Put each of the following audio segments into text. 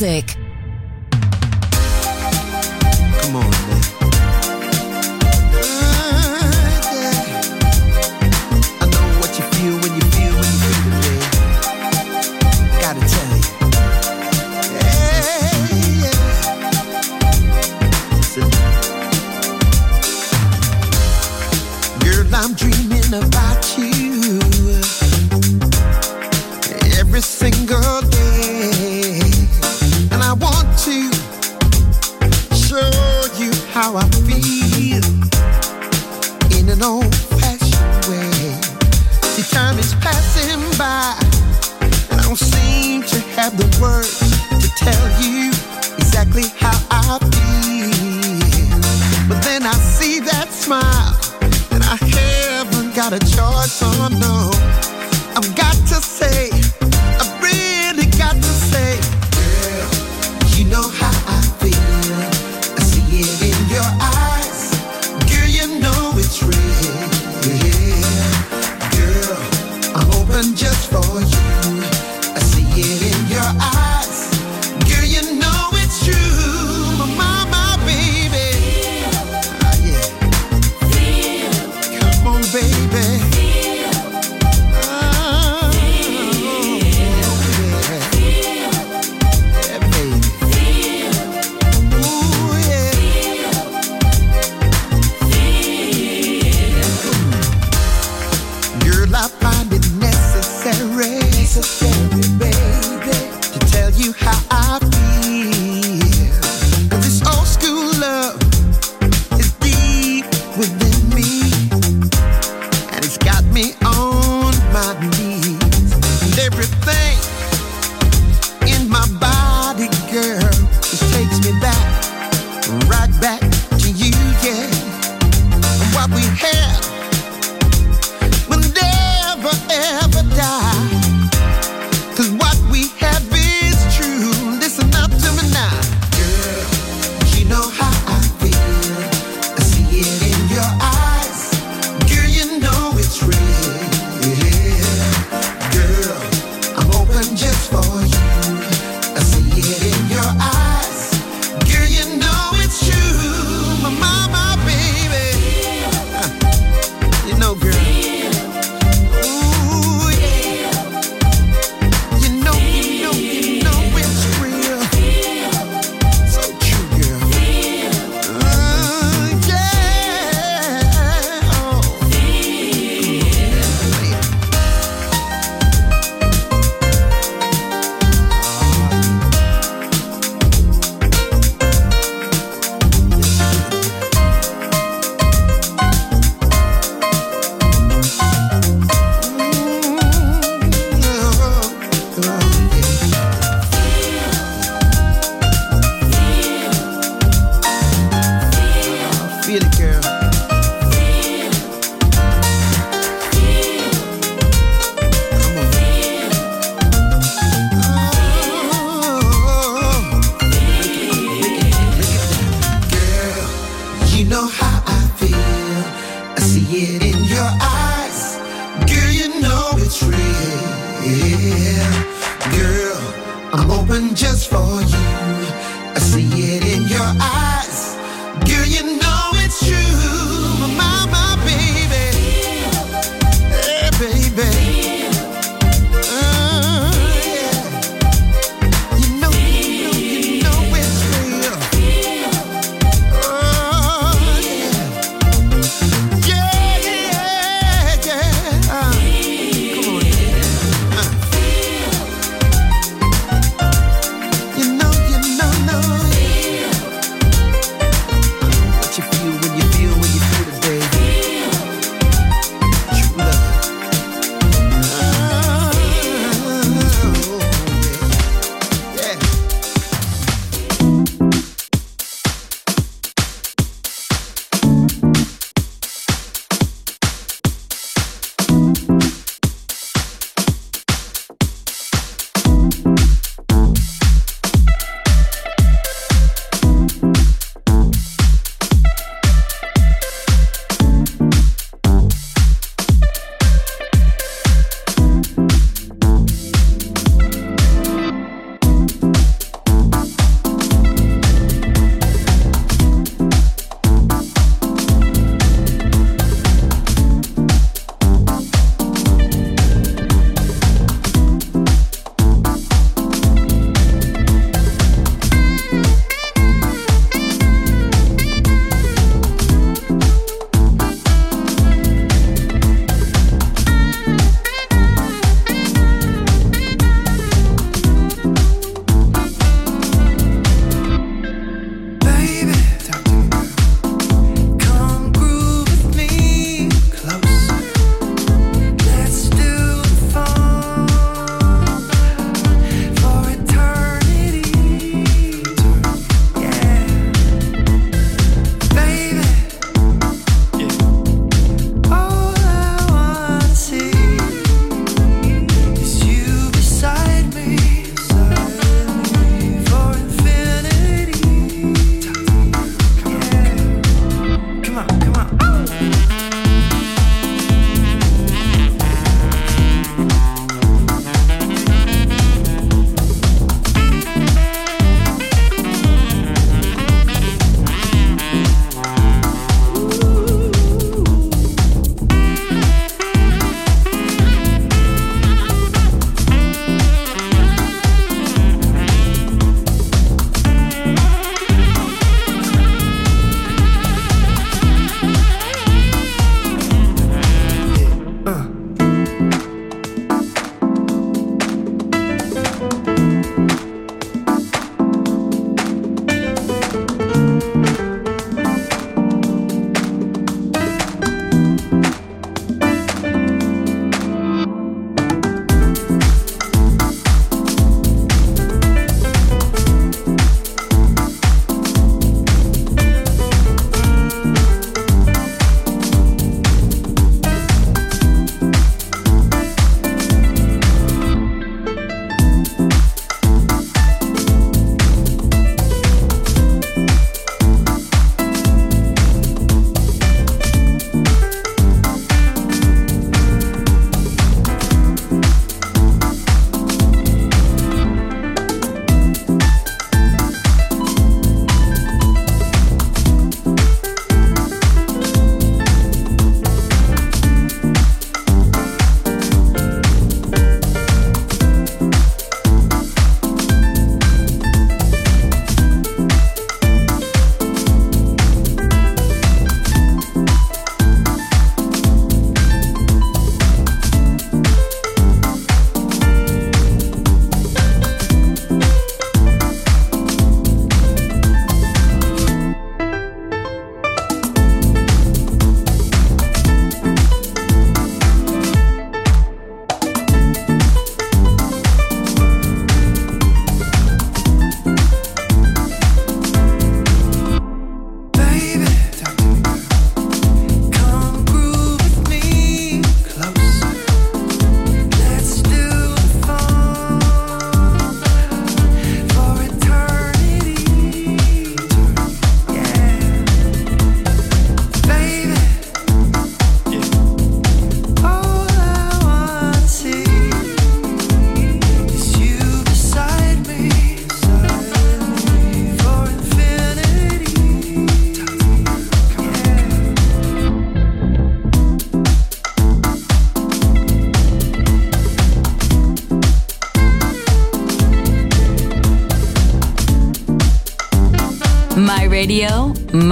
Music. Got a choice, oh no.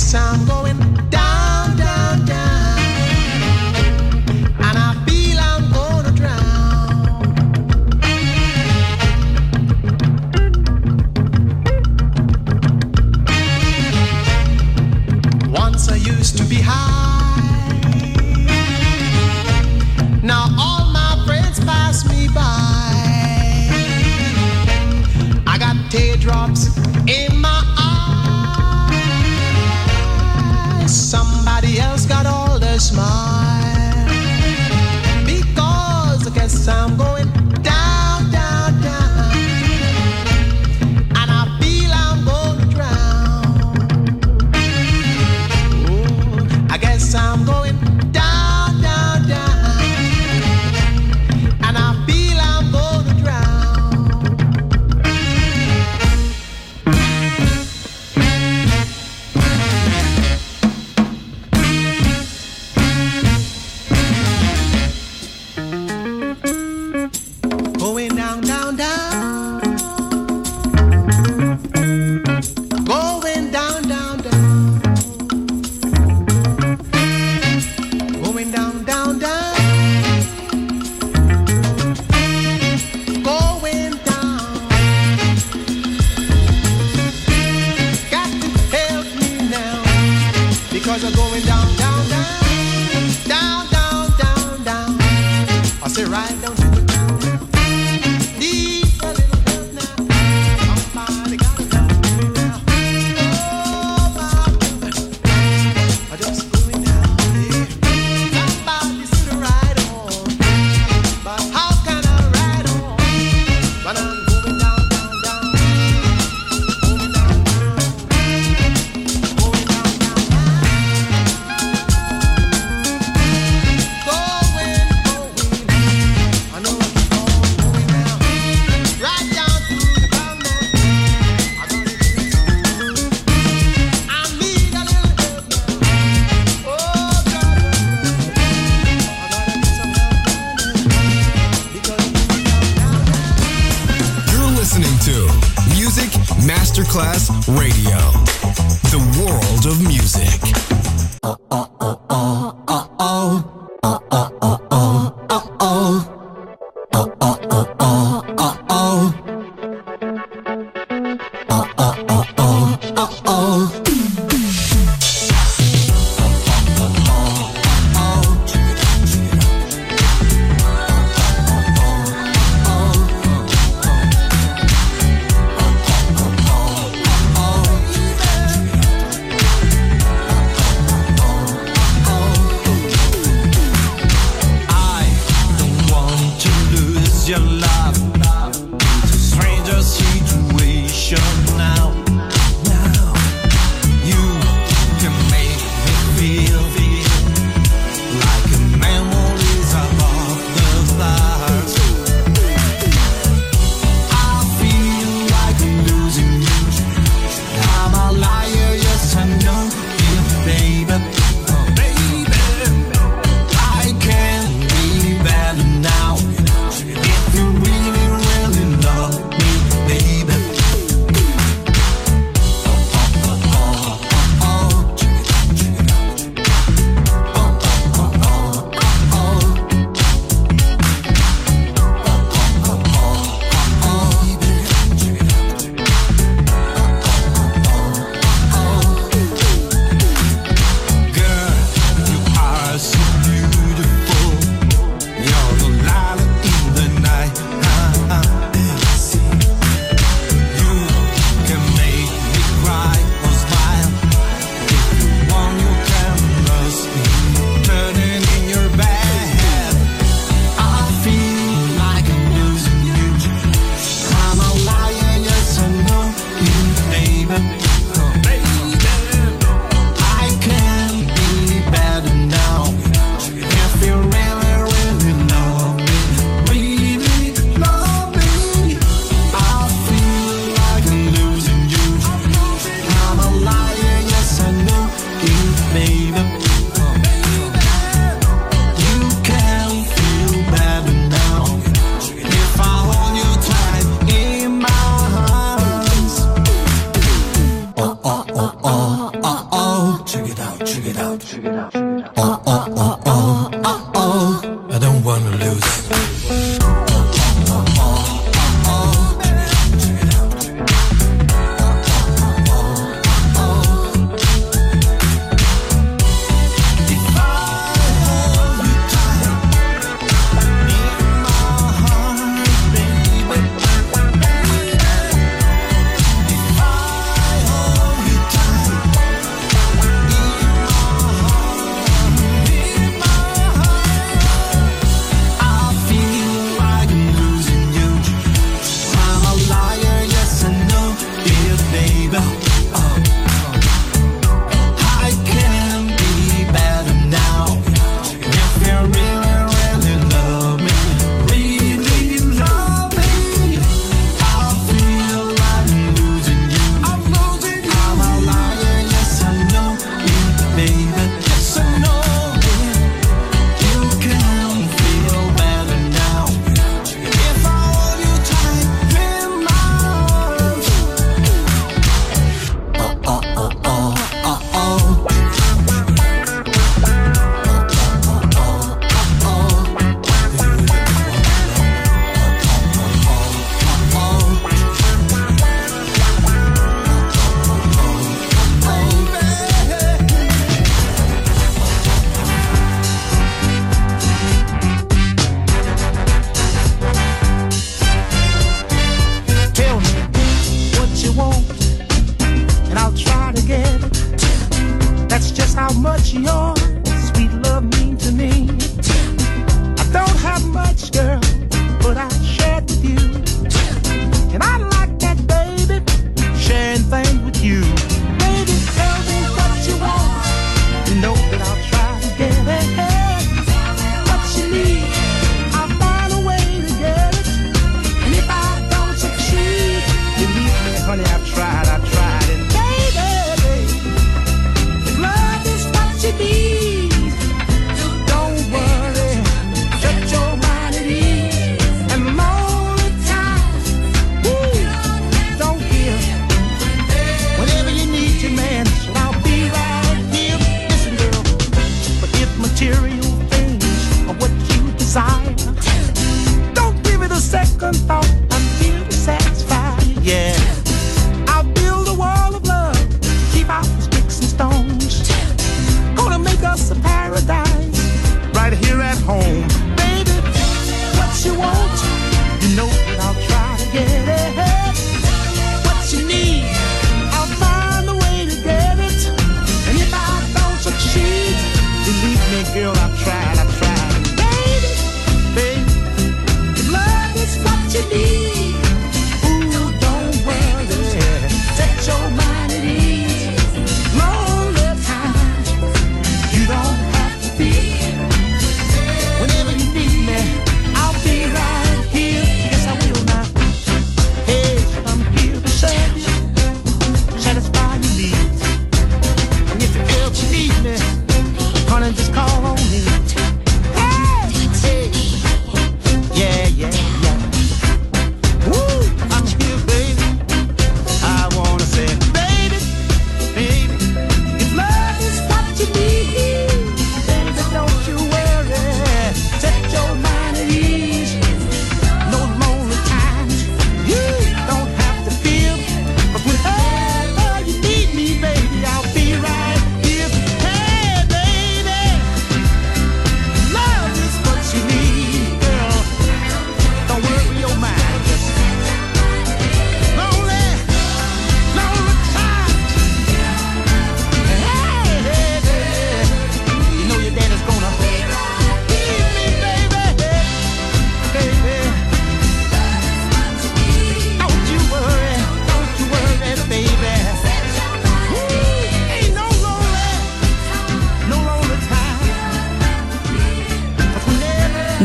it's time going down.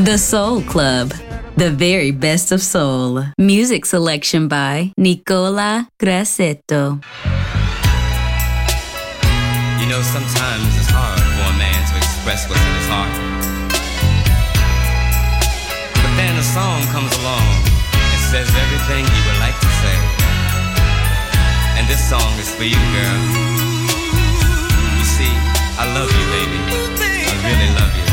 The Soul Club. The very best of soul. Music selection by Nicola Grassetto. You know, sometimes it's hard for a man to express what's in his heart. But then a song comes along and says everything you would like to say. And this song is for you, girl. You see, I love you, baby. I really love you.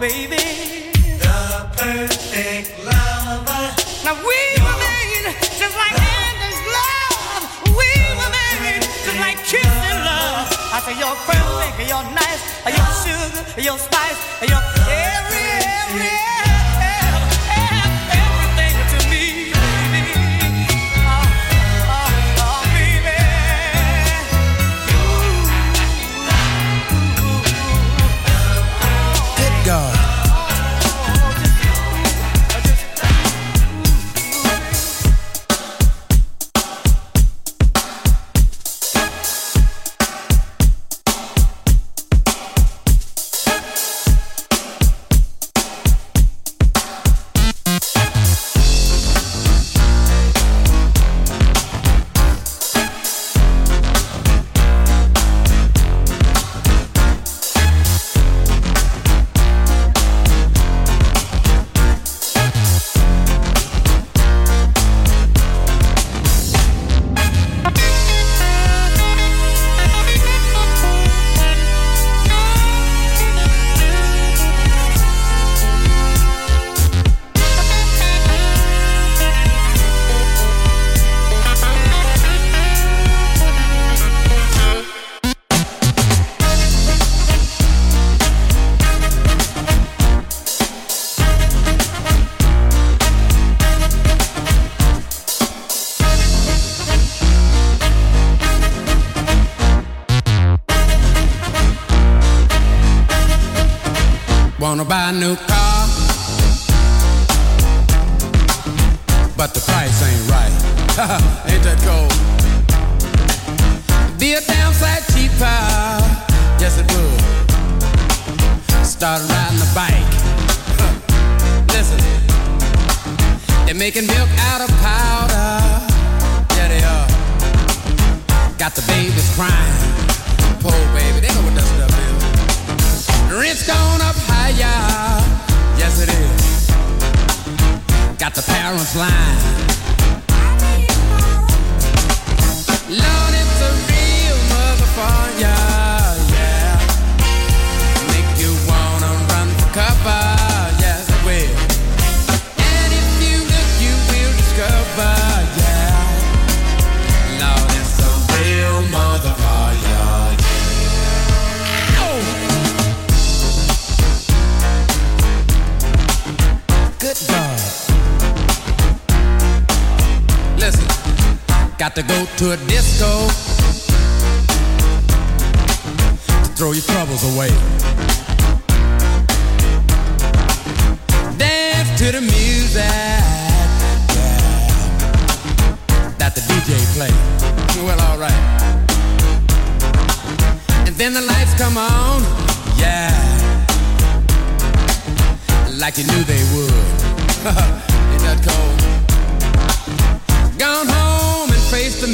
baby. The perfect lover. Now we were made just like Anders love. We were made just like kissing love. I say you're perfect, you're nice, you're sugar, you're spice, you're.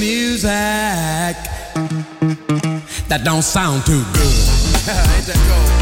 music that don't sound too good. Ain't that?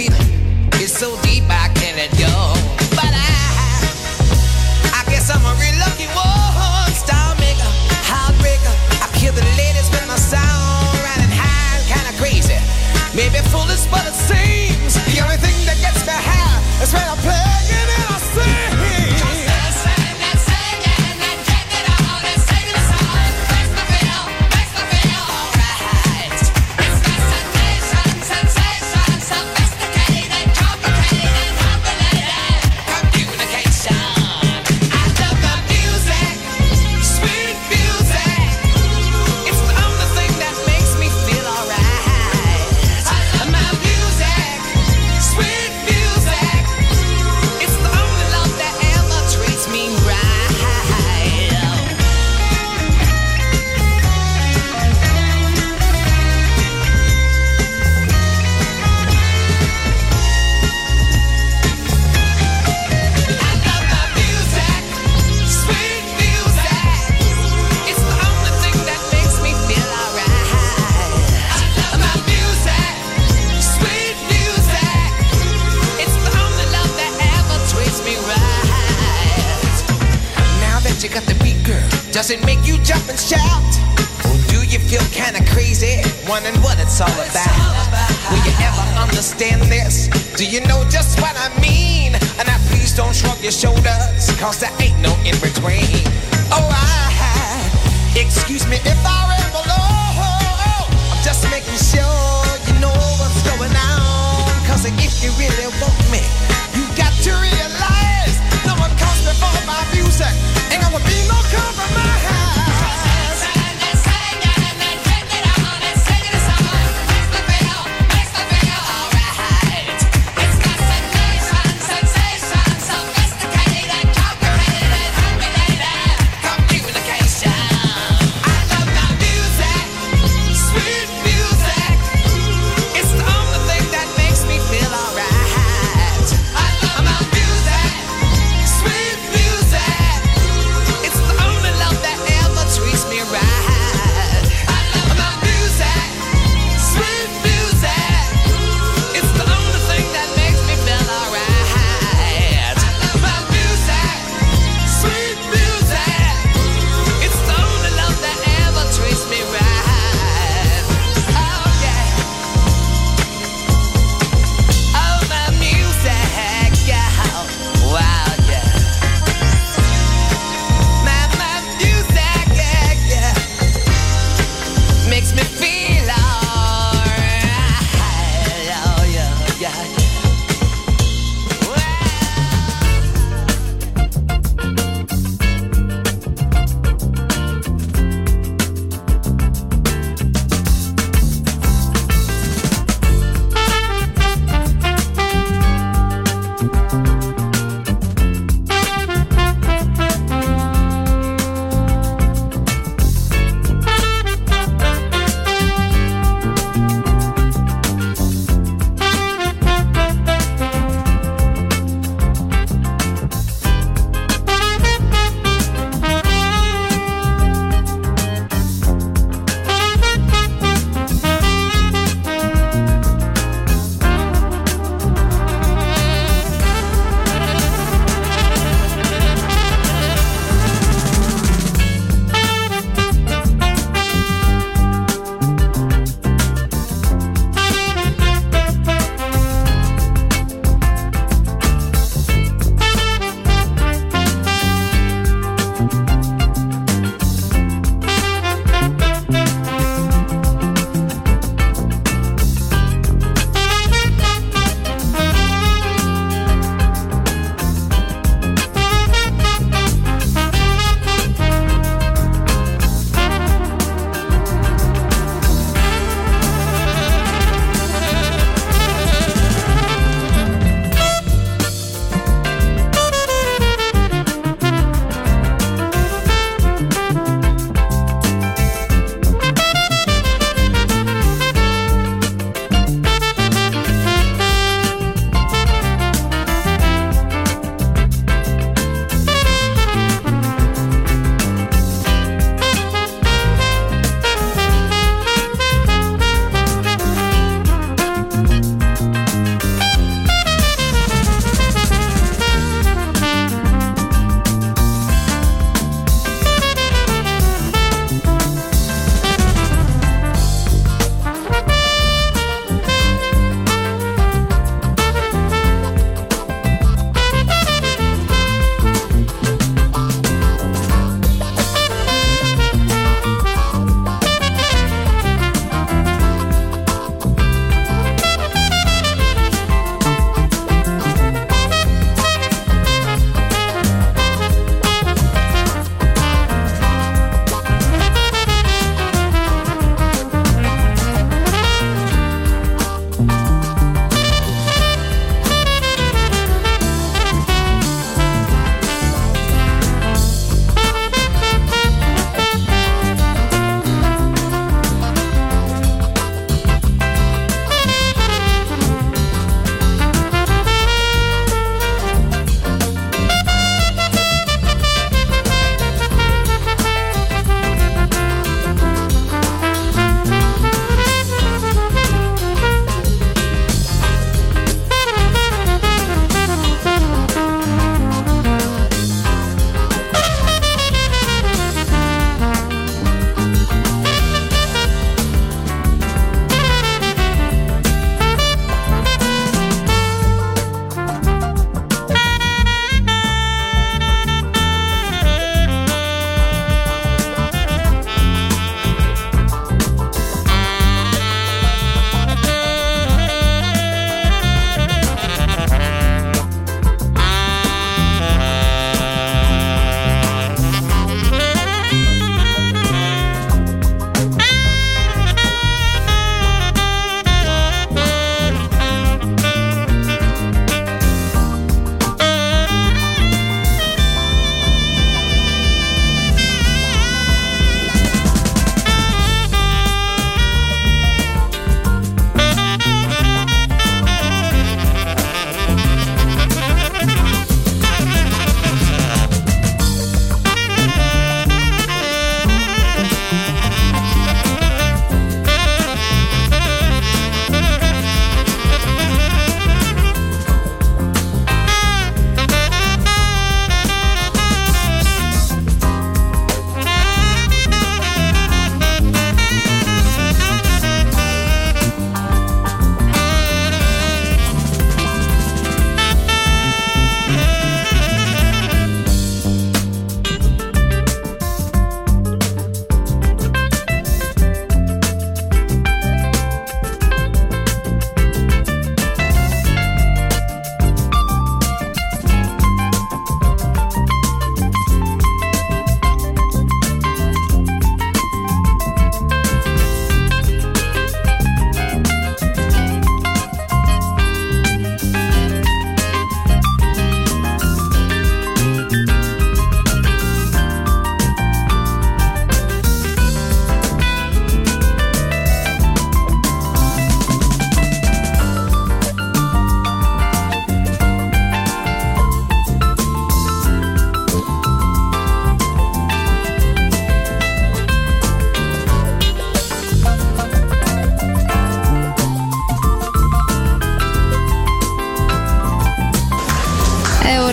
Feeling. It's so deep I